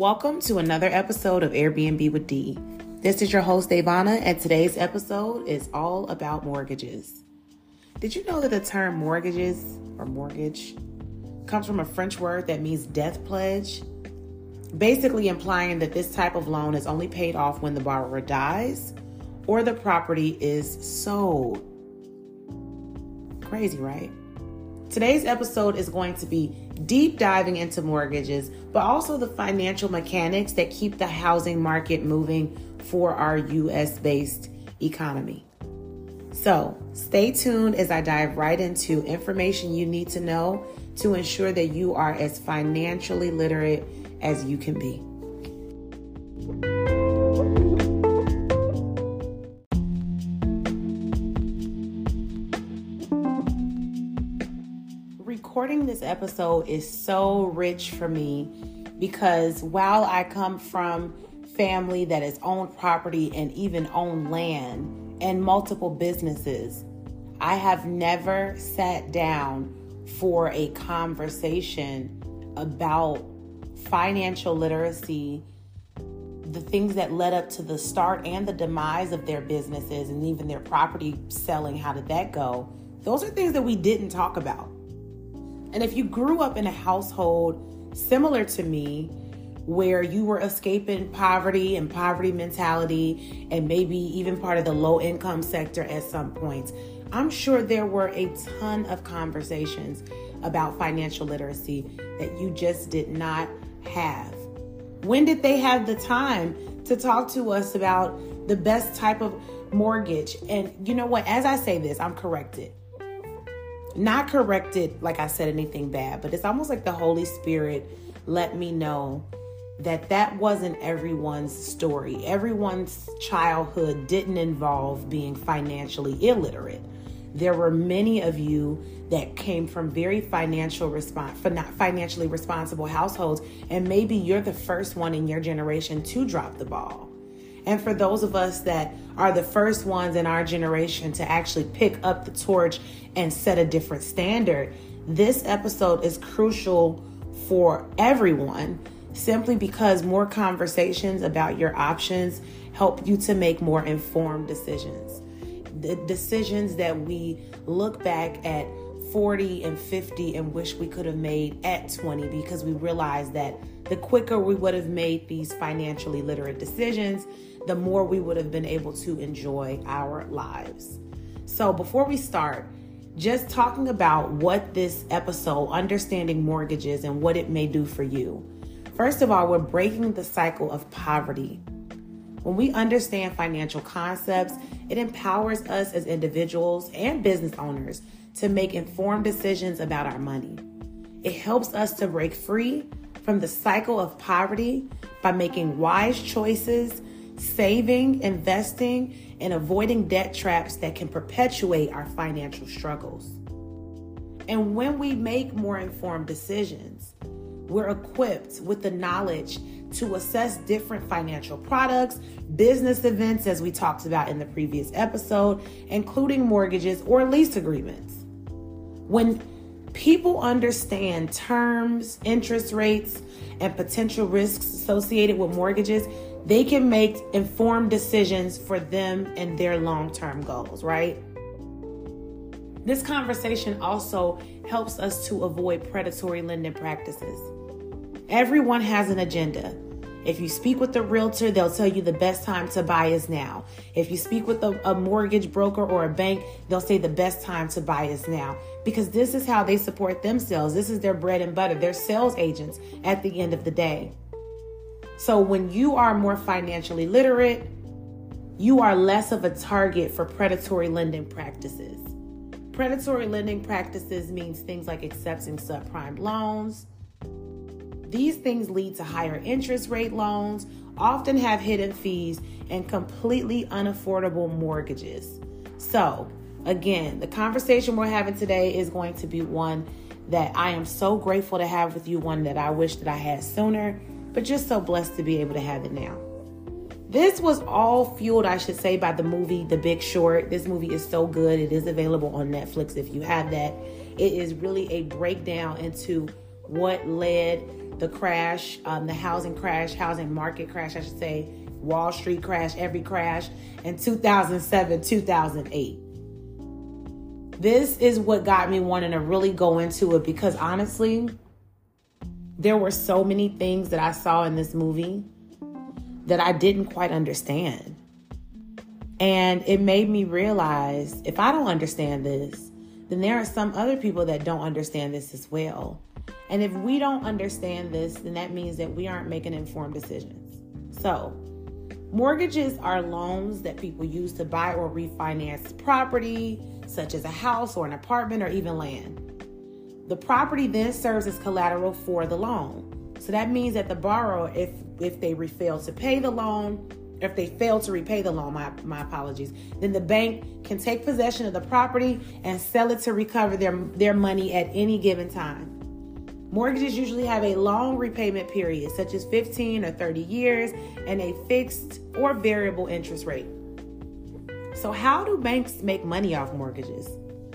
Welcome to another episode of Airbnb with D. This is your host, Ivana, and today's episode is all about mortgages. Did you know that the term mortgages or mortgage comes from a French word that means death pledge? Basically, implying that this type of loan is only paid off when the borrower dies or the property is sold. Crazy, right? Today's episode is going to be deep diving into mortgages, but also the financial mechanics that keep the housing market moving for our US based economy. So, stay tuned as I dive right into information you need to know to ensure that you are as financially literate as you can be. This episode is so rich for me because while I come from family that has owned property and even owned land and multiple businesses, I have never sat down for a conversation about financial literacy, the things that led up to the start and the demise of their businesses and even their property selling. How did that go? Those are things that we didn't talk about. And if you grew up in a household similar to me, where you were escaping poverty and poverty mentality, and maybe even part of the low income sector at some points, I'm sure there were a ton of conversations about financial literacy that you just did not have. When did they have the time to talk to us about the best type of mortgage? And you know what? As I say this, I'm corrected not corrected like I said anything bad, but it's almost like the Holy Spirit let me know that that wasn't everyone's story. Everyone's childhood didn't involve being financially illiterate. There were many of you that came from very financial response financially responsible households and maybe you're the first one in your generation to drop the ball. And for those of us that are the first ones in our generation to actually pick up the torch and set a different standard, this episode is crucial for everyone simply because more conversations about your options help you to make more informed decisions. The decisions that we look back at 40 and 50 and wish we could have made at 20 because we realize that the quicker we would have made these financially literate decisions, the more we would have been able to enjoy our lives. So, before we start, just talking about what this episode, Understanding Mortgages, and what it may do for you. First of all, we're breaking the cycle of poverty. When we understand financial concepts, it empowers us as individuals and business owners to make informed decisions about our money. It helps us to break free from the cycle of poverty by making wise choices saving, investing, and avoiding debt traps that can perpetuate our financial struggles. And when we make more informed decisions, we're equipped with the knowledge to assess different financial products, business events, as we talked about in the previous episode, including mortgages or lease agreements. When people understand terms, interest rates, and potential risks associated with mortgages, they can make informed decisions for them and their long term goals, right? This conversation also helps us to avoid predatory lending practices. Everyone has an agenda. If you speak with a realtor, they'll tell you the best time to buy is now. If you speak with a, a, mortgage broker or a bank, they'll say the best time to buy is now because this is how they support themselves. This is their bread and butter. They're sales agents at the end of the day. So when you are more financially literate, you are less of a target for predatory lending practices. Predatory lending practices means things like accepting subprime loans. These things lead to higher interest rate loans, often have hidden fees, and completely unaffordable mortgages. So, again, the conversation we're having today is going to be one that I am so grateful to have with you, one that I wish that I had sooner but just so blessed to be able to have it now. This was all fueled, I should say, by the movie The Big Short. This movie is so good. It is available on Netflix if you have that. It is really a breakdown into what led the crash, um, the housing crash, housing market crash, I should say, Wall Street crash, every crash in 2007, 2008. This is what got me wanting to really go into it because honestly, there were so many things that I saw in this movie that I didn't quite understand. And it made me realize if I don't understand this, then there are some other people that don't understand this as well. And if we don't understand this, then that means that we aren't making informed decisions. So, mortgages are loans that people use to buy or refinance property, such as a house or an apartment or even land. The property then serves as collateral for the loan. So that means that the borrower, if if they fail to pay the loan, if they fail to repay the loan, my, my apologies, then the bank can take possession of the property and sell it to recover their, their money at any given time. Mortgages usually have a long repayment period, such as 15 or 30 years, and a fixed or variable interest rate. So, how do banks make money off mortgages?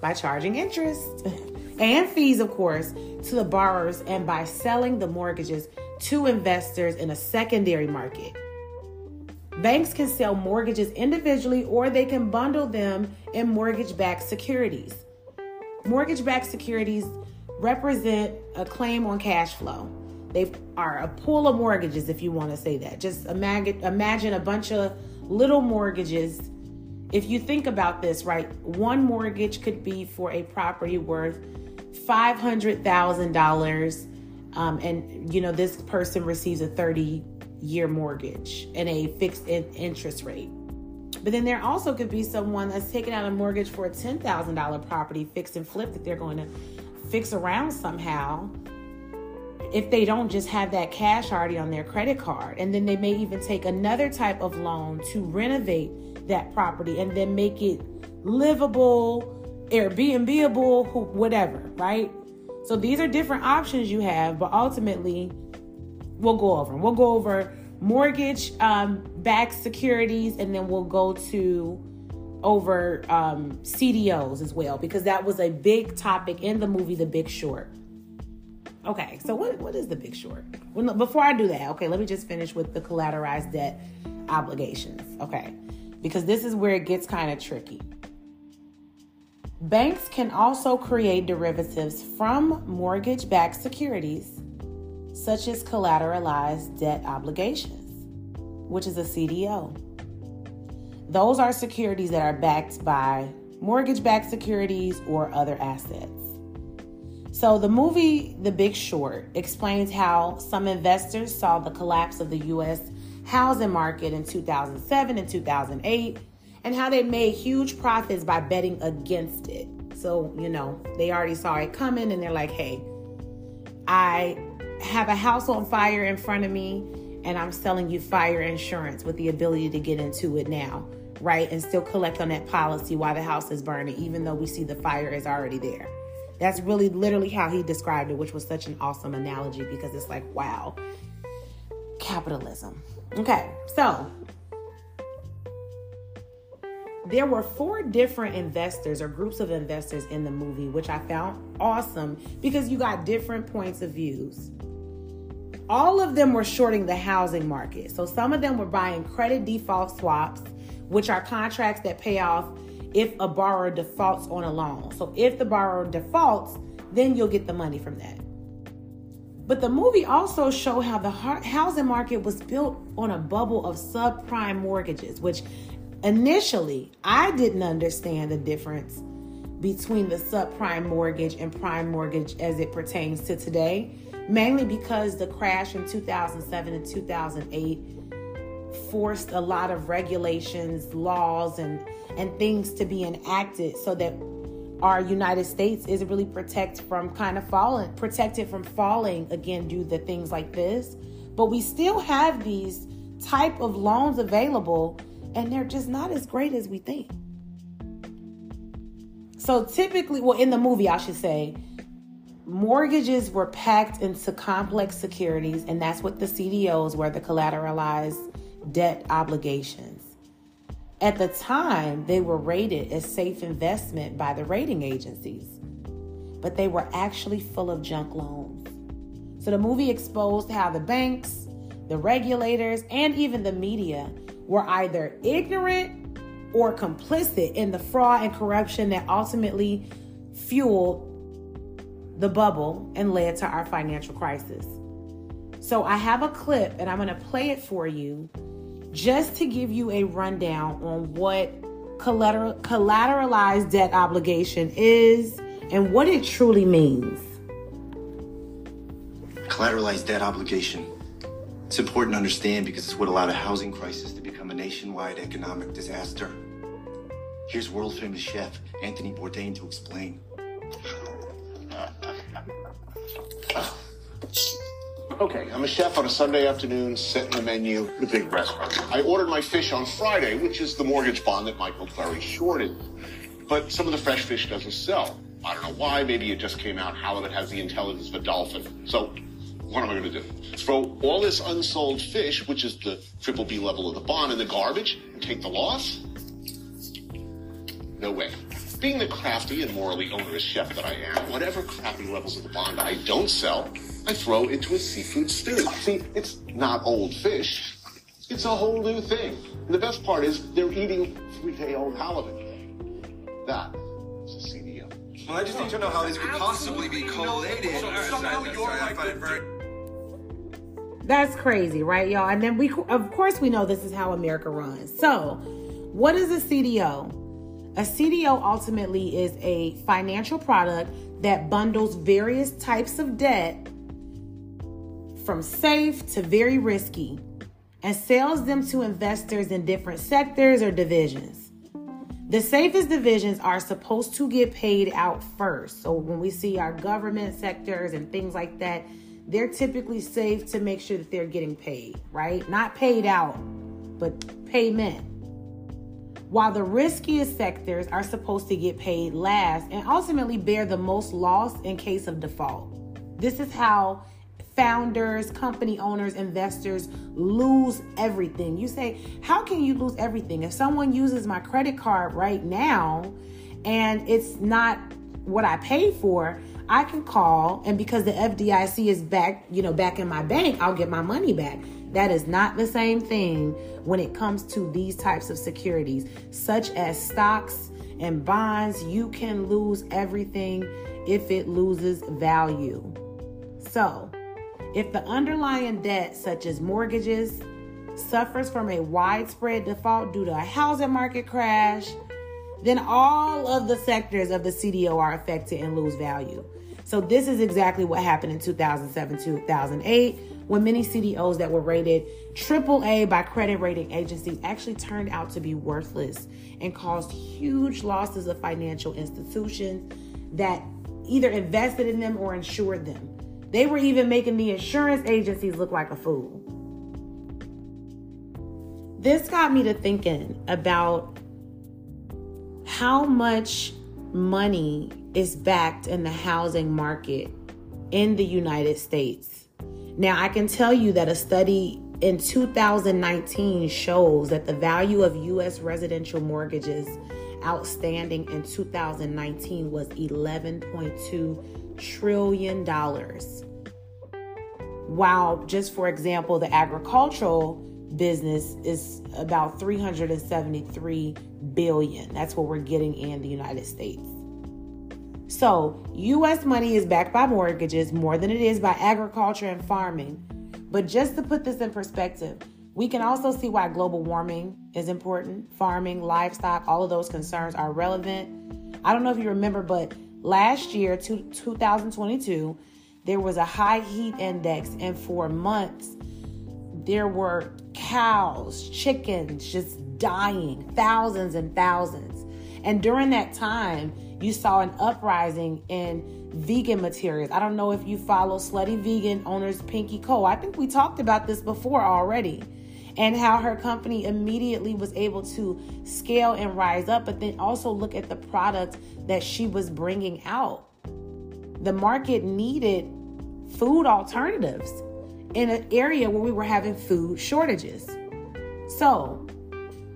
By charging interest. and fees, of course, to the borrowers and by selling the mortgages to investors in a secondary market. Banks can sell mortgages individually or they can bundle them in mortgage backed securities. Mortgage backed securities represent a claim on cash flow. They are a pool of mortgages, if you want to say that. Just imagine, imagine a bunch of little mortgages. If you think about this, right, one mortgage could be for a property worth $500,000 um, and you know this person receives a 30 year mortgage and a fixed in- interest rate. But then there also could be someone that's taking out a mortgage for a $10,000 property fixed and flip that they're going to fix around somehow if they don't just have that cash already on their credit card. And then they may even take another type of loan to renovate that property and then make it livable Airbnbable, whatever, right? So these are different options you have, but ultimately, we'll go over. We'll go over mortgage um, backed securities, and then we'll go to over um, CDOs as well, because that was a big topic in the movie The Big Short. Okay, so what, what is The Big Short? Well, before I do that, okay, let me just finish with the collateralized debt obligations, okay? Because this is where it gets kind of tricky. Banks can also create derivatives from mortgage backed securities, such as collateralized debt obligations, which is a CDO. Those are securities that are backed by mortgage backed securities or other assets. So, the movie The Big Short explains how some investors saw the collapse of the US housing market in 2007 and 2008 and how they made huge profits by betting against it. So, you know, they already saw it coming and they're like, hey, I have a house on fire in front of me and I'm selling you fire insurance with the ability to get into it now, right? And still collect on that policy while the house is burning, even though we see the fire is already there. That's really literally how he described it, which was such an awesome analogy because it's like, wow, capitalism. Okay, so there were four different investors or groups of investors in the movie, which I found awesome because you got different points of views. All of them were shorting the housing market. So some of them were buying credit default swaps, which are contracts that pay off if a borrower defaults on a loan. So if the borrower defaults, then you'll get the money from that. But the movie also showed how the housing market was built on a bubble of subprime mortgages, which Initially, I didn't understand the difference between the subprime mortgage and prime mortgage as it pertains to today, mainly because the crash in 2007 and 2008 forced a lot of regulations, laws, and, and things to be enacted so that our United States is really protect from kind of falling, protected from falling again due to things like this. But we still have these type of loans available and they're just not as great as we think. So typically, well, in the movie, I should say, mortgages were packed into complex securities, and that's what the CDOs were the collateralized debt obligations. At the time, they were rated as safe investment by the rating agencies, but they were actually full of junk loans. So the movie exposed how the banks, the regulators, and even the media were either ignorant or complicit in the fraud and corruption that ultimately fueled the bubble and led to our financial crisis. So I have a clip and I'm going to play it for you just to give you a rundown on what collateral, collateralized debt obligation is and what it truly means. Collateralized debt obligation. It's important to understand because it's what allowed a housing crisis to a nationwide economic disaster. Here's world famous chef Anthony Bourdain to explain. Okay, I'm a chef on a Sunday afternoon, setting the menu at a big restaurant. I ordered my fish on Friday, which is the mortgage bond that Michael Burry shorted. But some of the fresh fish doesn't sell. I don't know why. Maybe it just came out halibut has the intelligence of a dolphin. So what am I going to do? Throw all this unsold fish, which is the triple B level of the bond, in the garbage and take the loss? No way. Being the crafty and morally onerous chef that I am, whatever crappy levels of the bond I don't sell, I throw into a seafood stew. See, it's not old fish. It's a whole new thing. And the best part is they're eating three-day-old halibut. That is a CDO. Well, I just need to know how these could possibly be collated. somehow you're I like That's crazy, right, y'all? And then we, of course, we know this is how America runs. So, what is a CDO? A CDO ultimately is a financial product that bundles various types of debt from safe to very risky and sells them to investors in different sectors or divisions. The safest divisions are supposed to get paid out first. So when we see our government sectors and things like that, they're typically safe to make sure that they're getting paid, right? Not paid out, but payment. While the riskiest sectors are supposed to get paid last and ultimately bear the most loss in case of default. This is how founders, company owners, investors lose everything. You say, How can you lose everything? If someone uses my credit card right now and it's not what I paid for, I can call and because the FDIC is back, you know, back in my bank, I'll get my money back. That is not the same thing when it comes to these types of securities, such as stocks and bonds. You can lose everything if it loses value. So, if the underlying debt, such as mortgages, suffers from a widespread default due to a housing market crash, then all of the sectors of the CDO are affected and lose value. So, this is exactly what happened in 2007 2008 when many CDOs that were rated AAA by credit rating agencies actually turned out to be worthless and caused huge losses of financial institutions that either invested in them or insured them. They were even making the insurance agencies look like a fool. This got me to thinking about how much money is backed in the housing market in the United States. Now, I can tell you that a study in 2019 shows that the value of U.S. residential mortgages outstanding in 2019 was 11.2 trillion dollars. While just for example, the agricultural business is about 373 billion. That's what we're getting in the United States. So, US money is backed by mortgages more than it is by agriculture and farming. But just to put this in perspective, we can also see why global warming is important. Farming, livestock, all of those concerns are relevant. I don't know if you remember, but last year, 2022, there was a high heat index, and for months, there were cows, chickens just dying, thousands and thousands. And during that time, you saw an uprising in vegan materials. I don't know if you follow Slutty Vegan owners Pinky Cole. I think we talked about this before already. And how her company immediately was able to scale and rise up, but then also look at the product that she was bringing out. The market needed food alternatives in an area where we were having food shortages. So,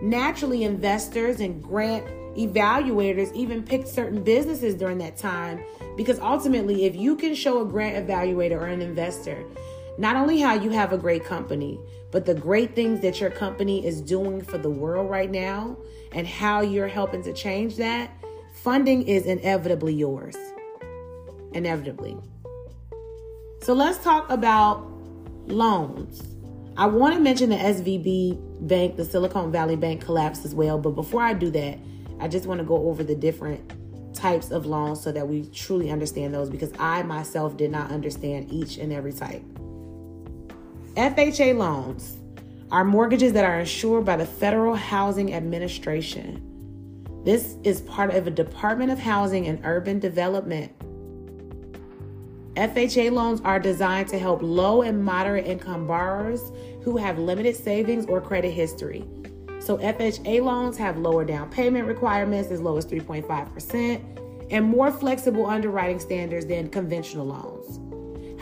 naturally, investors and grant evaluators even picked certain businesses during that time Because ultimately, if you can show a grant evaluator or an investor not only how you have a great company, but the great things that your company is doing for the world right now and how you're helping to change that, funding is inevitably yours. Inevitably. So let's talk about loans. I want to mention the SVB Bank, the Silicon Valley Bank collapse as well. But before I do that, I just want to go over the different types of loans so that we truly understand those because I myself did not understand each and every type. FHA loans are mortgages that are insured by the Federal Housing Administration. This is part of a Department of Housing and Urban Development. FHA loans are designed to help low and moderate income borrowers who have limited savings or credit history. So, FHA loans have lower down payment requirements as low as 3.5% and more flexible underwriting standards than conventional loans.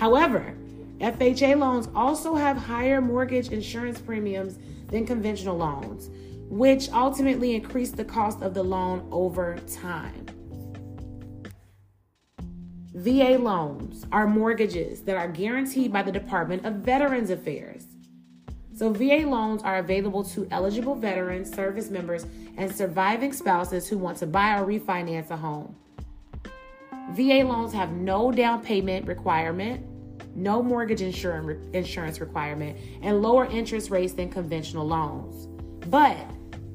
However, FHA loans also have higher mortgage insurance premiums than conventional loans, which ultimately increase the cost of the loan over time. VA loans are mortgages that are guaranteed by the Department of Veterans Affairs. So, VA loans are available to eligible veterans, service members, and surviving spouses who want to buy or refinance a home. VA loans have no down payment requirement no mortgage insurance requirement, and lower interest rates than conventional loans. But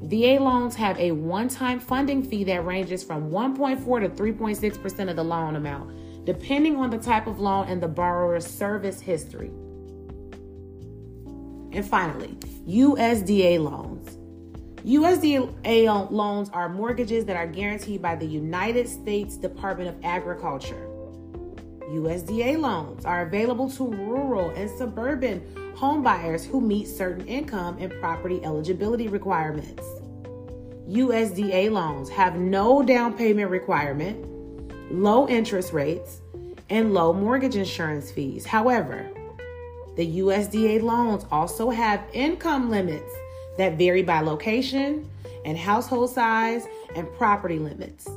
VA loans have a one time funding fee that ranges from 1.4 to 3.6% of the loan amount, depending on the type of loan and the borrower's service history. And finally, USDA loans. USDA loans are mortgages that are guaranteed by the United States Department of Agriculture. USDA loans are available to rural and suburban homebuyers who meet certain income and property eligibility requirements. USDA loans have no down payment requirement, low interest rates, and low mortgage insurance fees. However, the USDA loans also have income limits that vary by location and household size and property limits.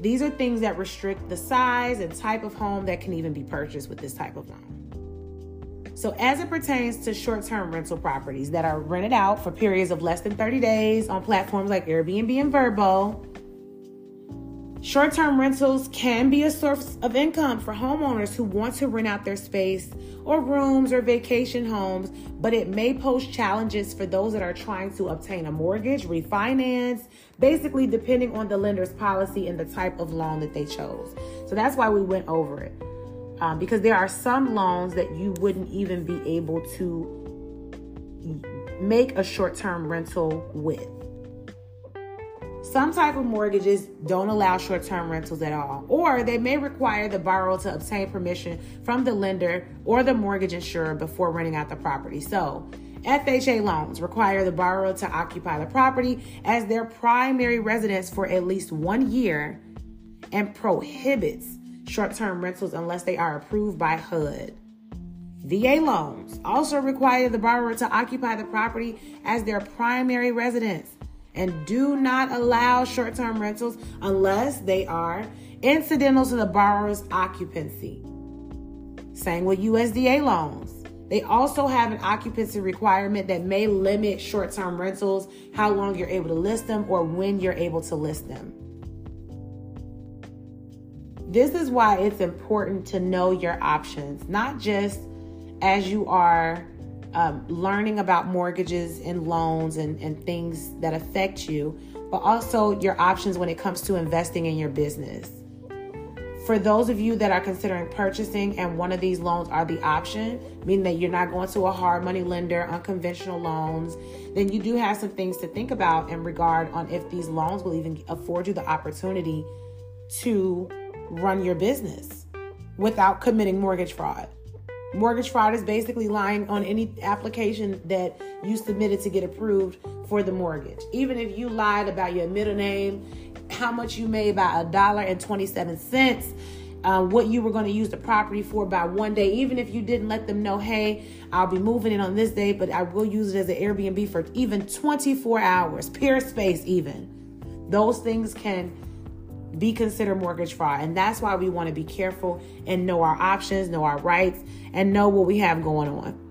These are things that restrict the size and type of home that can even be purchased with this type of loan. So, as it pertains to short term rental properties that are rented out for periods of less than 30 days on platforms like Airbnb and Vrbo, Short term rentals can be a source of income for homeowners who want to rent out their space or rooms or vacation homes, but it may pose challenges for those that are trying to obtain a mortgage, refinance, basically depending on the lender's policy and the type of loan that they chose. So that's why we went over it. Um, because there are some loans that you wouldn't even be able to make a short term rental with. Some type of mortgages don't allow short term rentals at all, or they may require the borrower to obtain permission from the lender or the mortgage insurer before renting out the property. So, FHA loans require the borrower to occupy the property as their primary residence for at least one year and prohibits short term rentals unless they are approved by HUD. VA loans also require the borrower to occupy the property as their primary residence and do not allow short term rentals unless they are incidental to the borrower's occupancy. Same with USDA loans. They also have an occupancy requirement that may limit short term rentals, how long you're able to list them, or when you're able to list them. This is why it's important to know your options, not just as you are um, learning about mortgages and loans and, and things that affect you, but also your options when it comes to investing in your business. For those of you that are considering purchasing and one of these loans are the option, meaning that you're not going to a hard money lender, unconventional loans, then you do have some things to think about in regard on if these loans will even afford you the opportunity to run your business without committing mortgage fraud. Mortgage fraud is basically lying on any application that you submitted to get approved for the mortgage. Even if you lied about your middle name, how much you made by a dollar and 27 cents, uh, what you were going to use the property for by one day, even if you didn't let them know, hey, I'll be moving in on this day, but I will use it as an Airbnb for even 24 hours, Peerspace, even. Those things can be considered mortgage fraud. And that's why we want to be careful and know our options, know our rights, and know what we have going on.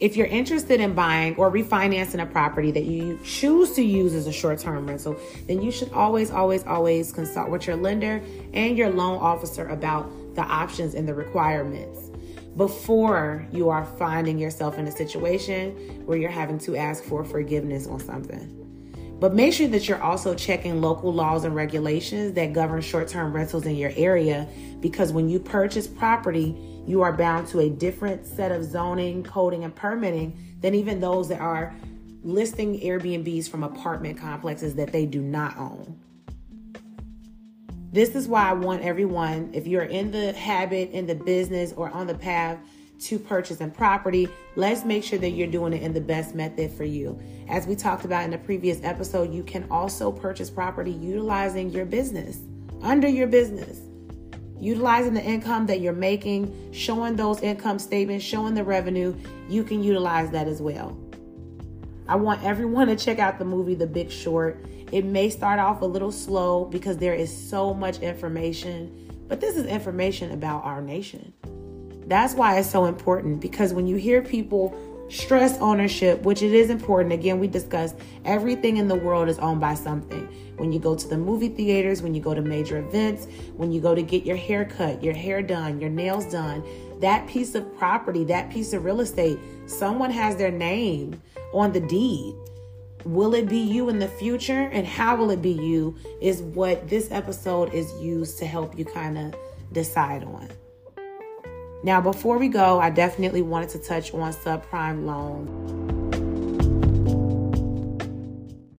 If you're interested in buying or refinancing a property that you choose to use as a short term rental, then you should always, always, always consult with your lender and your loan officer about the options and the requirements before you are finding yourself in a situation where you're having to ask for forgiveness on something. But make sure that you're also checking local laws and regulations that govern short term rentals in your area because when you purchase property, you are bound to a different set of zoning, coding, and permitting than even those that are listing Airbnbs from apartment complexes that they do not own. This is why I want everyone, if you're in the habit, in the business, or on the path to purchasing property, let's make sure that you're doing it in the best method for you. As we talked about in the previous episode, you can also purchase property utilizing your business, under your business utilizing the income that you're making, showing those income statements, showing the revenue, you can utilize that as well. I want everyone to check out the movie The Big Short. It may start off a little slow because there is so much information, but this is information about our nation. That's why it's so important because when you hear people stress ownership, which it is important. Again, we discussed everything in the world is owned by something. When you go to the movie theaters, when you go to major events, when you go to get your hair cut, your hair done, your nails done, that piece of property, that piece of real estate, someone has their name on the deed. Will it be you in the future and how will it be you is what this episode is used to help you kind of decide on. Now, before we go, I definitely wanted to touch on subprime loans.